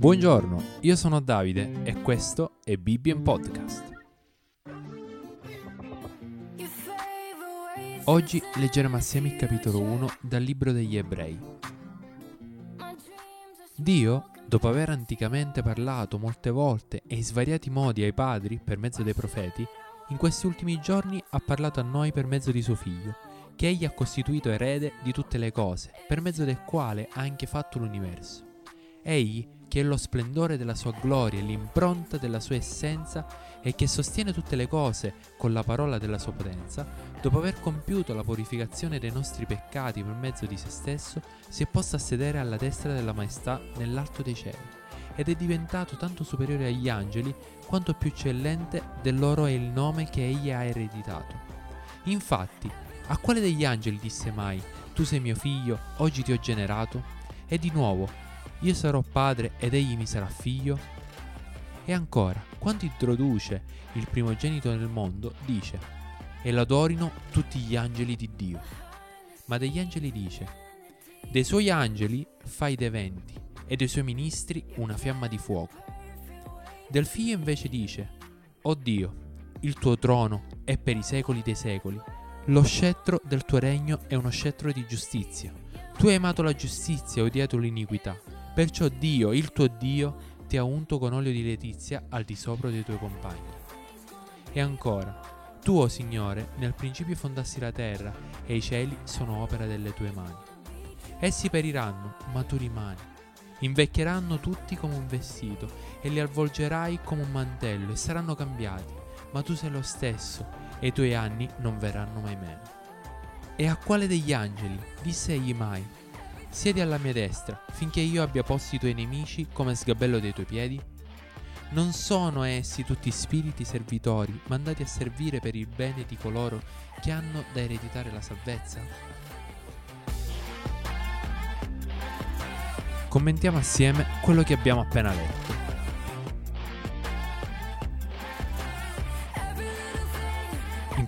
Buongiorno, io sono Davide e questo è Bibbien Podcast. Oggi leggeremo assieme il capitolo 1 dal libro degli Ebrei. Dio, dopo aver anticamente parlato molte volte e in svariati modi ai padri per mezzo dei profeti, in questi ultimi giorni ha parlato a noi per mezzo di suo figlio, che egli ha costituito erede di tutte le cose, per mezzo del quale ha anche fatto l'universo. Egli che è lo splendore della sua gloria l'impronta della sua essenza e che sostiene tutte le cose con la parola della sua potenza, dopo aver compiuto la purificazione dei nostri peccati per mezzo di se stesso, si è posto a sedere alla destra della maestà nell'alto dei cieli ed è diventato tanto superiore agli angeli quanto più eccellente del loro è il nome che egli ha ereditato. Infatti, a quale degli angeli disse mai, tu sei mio figlio, oggi ti ho generato? E di nuovo, io sarò padre ed egli mi sarà figlio? E ancora, quando introduce il primogenito nel mondo, dice, e l'adorino tutti gli angeli di Dio. Ma degli angeli dice, dei suoi angeli fai dei venti, e dei suoi ministri una fiamma di fuoco. Del figlio invece dice, O Dio, il tuo trono è per i secoli dei secoli, lo scettro del tuo regno è uno scettro di giustizia. Tu hai amato la giustizia e odiato l'iniquità. Perciò Dio, il tuo Dio, ti ha unto con olio di letizia al di sopra dei tuoi compagni. E ancora, tu, o oh Signore, nel principio fondassi la terra e i cieli sono opera delle tue mani. Essi periranno, ma tu rimani. Invecchieranno tutti come un vestito e li avvolgerai come un mantello e saranno cambiati, ma tu sei lo stesso e i tuoi anni non verranno mai meno. E a quale degli angeli disse egli mai, Siedi alla mia destra, finché io abbia posti i tuoi nemici come sgabello dei tuoi piedi? Non sono essi tutti spiriti servitori, mandati a servire per il bene di coloro che hanno da ereditare la salvezza? Commentiamo assieme quello che abbiamo appena letto.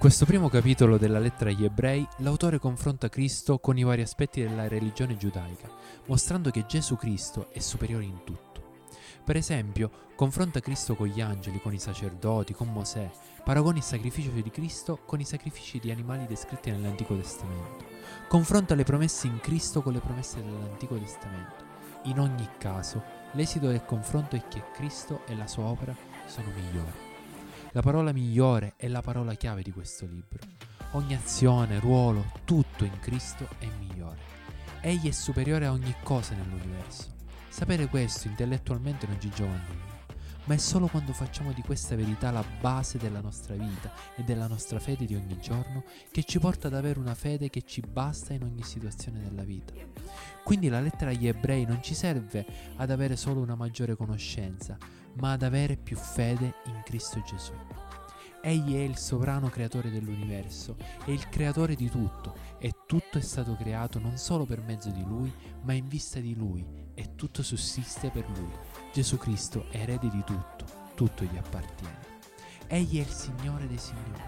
Questo primo capitolo della lettera agli ebrei, l'autore confronta Cristo con i vari aspetti della religione giudaica, mostrando che Gesù Cristo è superiore in tutto. Per esempio, confronta Cristo con gli angeli, con i sacerdoti, con Mosè, paragona il sacrificio di Cristo con i sacrifici di animali descritti nell'Antico Testamento, confronta le promesse in Cristo con le promesse dell'Antico Testamento. In ogni caso, l'esito del confronto è che Cristo e la sua opera sono migliori. La parola migliore è la parola chiave di questo libro. Ogni azione, ruolo, tutto in Cristo è migliore. Egli è superiore a ogni cosa nell'universo. Sapere questo intellettualmente non ci giova nulla ma è solo quando facciamo di questa verità la base della nostra vita e della nostra fede di ogni giorno che ci porta ad avere una fede che ci basta in ogni situazione della vita. Quindi la lettera agli ebrei non ci serve ad avere solo una maggiore conoscenza, ma ad avere più fede in Cristo Gesù. Egli è il sovrano creatore dell'universo, è il creatore di tutto e tutto è stato creato non solo per mezzo di Lui, ma in vista di Lui e tutto sussiste per Lui. Gesù Cristo è erede di tutto, tutto gli appartiene. Egli è il Signore dei Signori.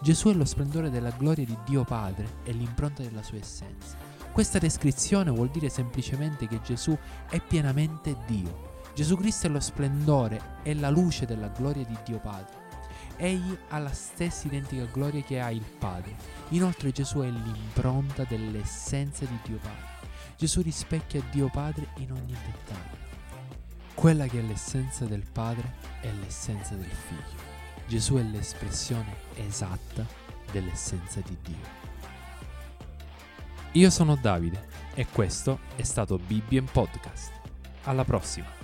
Gesù è lo splendore della gloria di Dio Padre e l'impronta della sua essenza. Questa descrizione vuol dire semplicemente che Gesù è pienamente Dio Gesù Cristo è lo splendore e la luce della gloria di Dio Padre. Egli ha la stessa identica gloria che ha il Padre. Inoltre Gesù è l'impronta dell'essenza di Dio Padre. Gesù rispecchia Dio Padre in ogni dettaglio. Quella che è l'essenza del Padre è l'essenza del Figlio. Gesù è l'espressione esatta dell'essenza di Dio. Io sono Davide e questo è stato Bibbien Podcast. Alla prossima!